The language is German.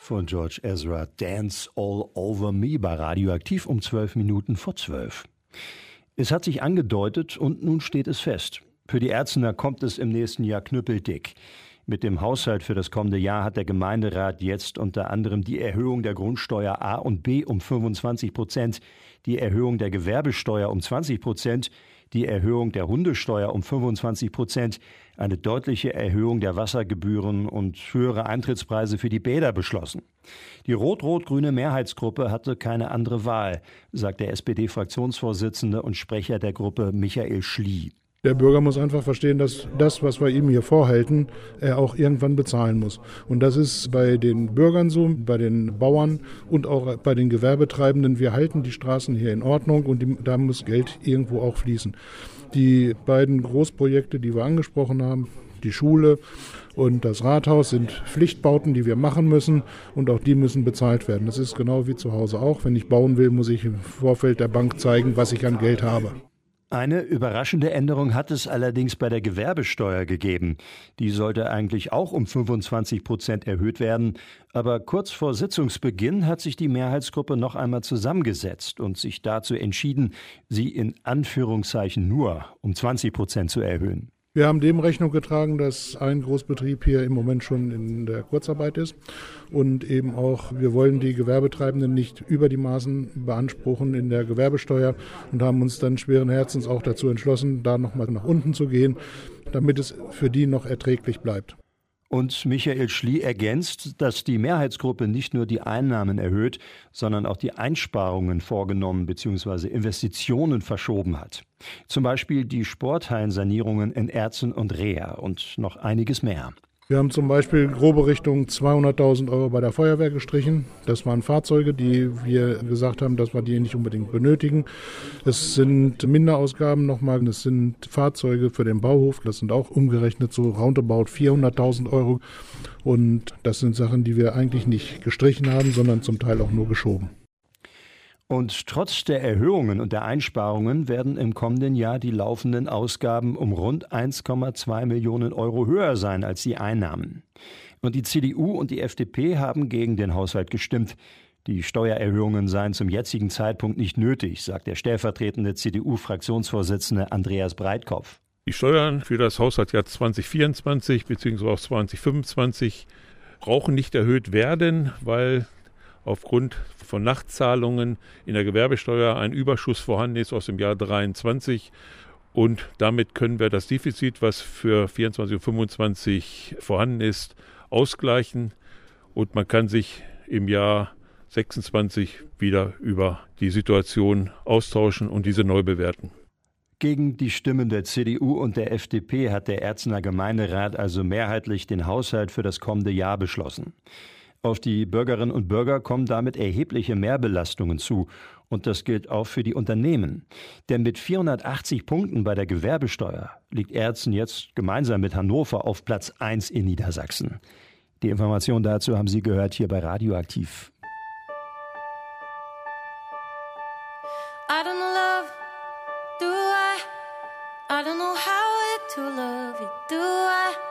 von George Ezra Dance All Over Me bei Radioaktiv um zwölf Minuten vor zwölf. Es hat sich angedeutet und nun steht es fest. Für die Ärztener kommt es im nächsten Jahr knüppeldick. Mit dem Haushalt für das kommende Jahr hat der Gemeinderat jetzt unter anderem die Erhöhung der Grundsteuer A und B um 25 Prozent, die Erhöhung der Gewerbesteuer um 20 Prozent, die Erhöhung der Hundesteuer um 25 Prozent, eine deutliche Erhöhung der Wassergebühren und höhere Eintrittspreise für die Bäder beschlossen. Die rot-rot-grüne Mehrheitsgruppe hatte keine andere Wahl, sagt der SPD-Fraktionsvorsitzende und Sprecher der Gruppe Michael Schlie. Der Bürger muss einfach verstehen, dass das, was wir ihm hier vorhalten, er auch irgendwann bezahlen muss. Und das ist bei den Bürgern so, bei den Bauern und auch bei den Gewerbetreibenden. Wir halten die Straßen hier in Ordnung und die, da muss Geld irgendwo auch fließen. Die beiden Großprojekte, die wir angesprochen haben, die Schule und das Rathaus sind Pflichtbauten, die wir machen müssen und auch die müssen bezahlt werden. Das ist genau wie zu Hause auch. Wenn ich bauen will, muss ich im Vorfeld der Bank zeigen, was ich an Geld habe. Eine überraschende Änderung hat es allerdings bei der Gewerbesteuer gegeben. Die sollte eigentlich auch um 25 Prozent erhöht werden. Aber kurz vor Sitzungsbeginn hat sich die Mehrheitsgruppe noch einmal zusammengesetzt und sich dazu entschieden, sie in Anführungszeichen nur um 20 Prozent zu erhöhen. Wir haben dem Rechnung getragen, dass ein Großbetrieb hier im Moment schon in der Kurzarbeit ist und eben auch, wir wollen die Gewerbetreibenden nicht über die Maßen beanspruchen in der Gewerbesteuer und haben uns dann schweren Herzens auch dazu entschlossen, da nochmal nach unten zu gehen, damit es für die noch erträglich bleibt. Und Michael Schlie ergänzt, dass die Mehrheitsgruppe nicht nur die Einnahmen erhöht, sondern auch die Einsparungen vorgenommen bzw. Investitionen verschoben hat. Zum Beispiel die Sporthallensanierungen in Erzen und Reha und noch einiges mehr. Wir haben zum Beispiel grobe Richtung 200.000 Euro bei der Feuerwehr gestrichen. Das waren Fahrzeuge, die wir gesagt haben, dass wir die nicht unbedingt benötigen. Es sind Minderausgaben nochmal. Es sind Fahrzeuge für den Bauhof. Das sind auch umgerechnet so roundabout 400.000 Euro. Und das sind Sachen, die wir eigentlich nicht gestrichen haben, sondern zum Teil auch nur geschoben. Und trotz der Erhöhungen und der Einsparungen werden im kommenden Jahr die laufenden Ausgaben um rund 1,2 Millionen Euro höher sein als die Einnahmen. Und die CDU und die FDP haben gegen den Haushalt gestimmt. Die Steuererhöhungen seien zum jetzigen Zeitpunkt nicht nötig, sagt der stellvertretende CDU-Fraktionsvorsitzende Andreas Breitkopf. Die Steuern für das Haushaltsjahr 2024 bzw. auch 2025 brauchen nicht erhöht werden, weil aufgrund von Nachtzahlungen in der Gewerbesteuer ein Überschuss vorhanden ist aus dem Jahr 23 und damit können wir das Defizit, was für 24 und 25 vorhanden ist, ausgleichen und man kann sich im Jahr 26 wieder über die Situation austauschen und diese neu bewerten. Gegen die Stimmen der CDU und der FDP hat der Erzener Gemeinderat also mehrheitlich den Haushalt für das kommende Jahr beschlossen. Auf die Bürgerinnen und Bürger kommen damit erhebliche Mehrbelastungen zu. Und das gilt auch für die Unternehmen. Denn mit 480 Punkten bei der Gewerbesteuer liegt Erzen jetzt gemeinsam mit Hannover auf Platz 1 in Niedersachsen. Die Information dazu haben Sie gehört hier bei Radioaktiv. I don't love, do I? I don't know how to love it, do I?